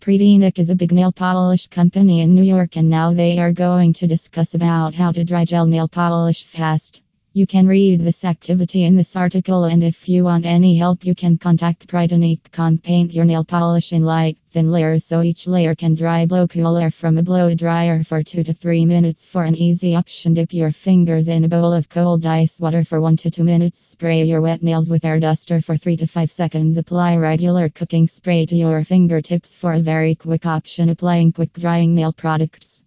Pretty Nick is a big nail polish company in New York and now they are going to discuss about how to dry gel nail polish fast. You can read this activity in this article and if you want any help you can contact Come Paint your nail polish in light, thin layers so each layer can dry. Blow cool air from a blow dryer for 2 to 3 minutes for an easy option. Dip your fingers in a bowl of cold ice water for 1 to 2 minutes. Spray your wet nails with air duster for 3 to 5 seconds. Apply regular cooking spray to your fingertips for a very quick option. Applying quick drying nail products